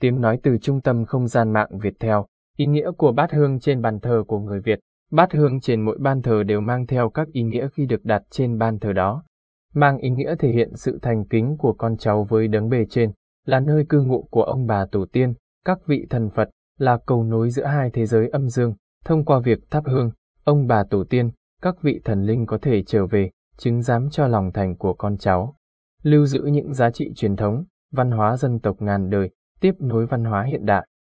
Tiếng nói từ trung tâm không gian mạng Việt theo, ý nghĩa của bát hương trên bàn thờ của người Việt. Bát hương trên mỗi ban thờ đều mang theo các ý nghĩa khi được đặt trên ban thờ đó. Mang ý nghĩa thể hiện sự thành kính của con cháu với đấng bề trên, là nơi cư ngụ của ông bà tổ tiên, các vị thần Phật, là cầu nối giữa hai thế giới âm dương. Thông qua việc thắp hương, ông bà tổ tiên, các vị thần linh có thể trở về, chứng giám cho lòng thành của con cháu. Lưu giữ những giá trị truyền thống, văn hóa dân tộc ngàn đời, tiếp nối văn hóa hiện đại.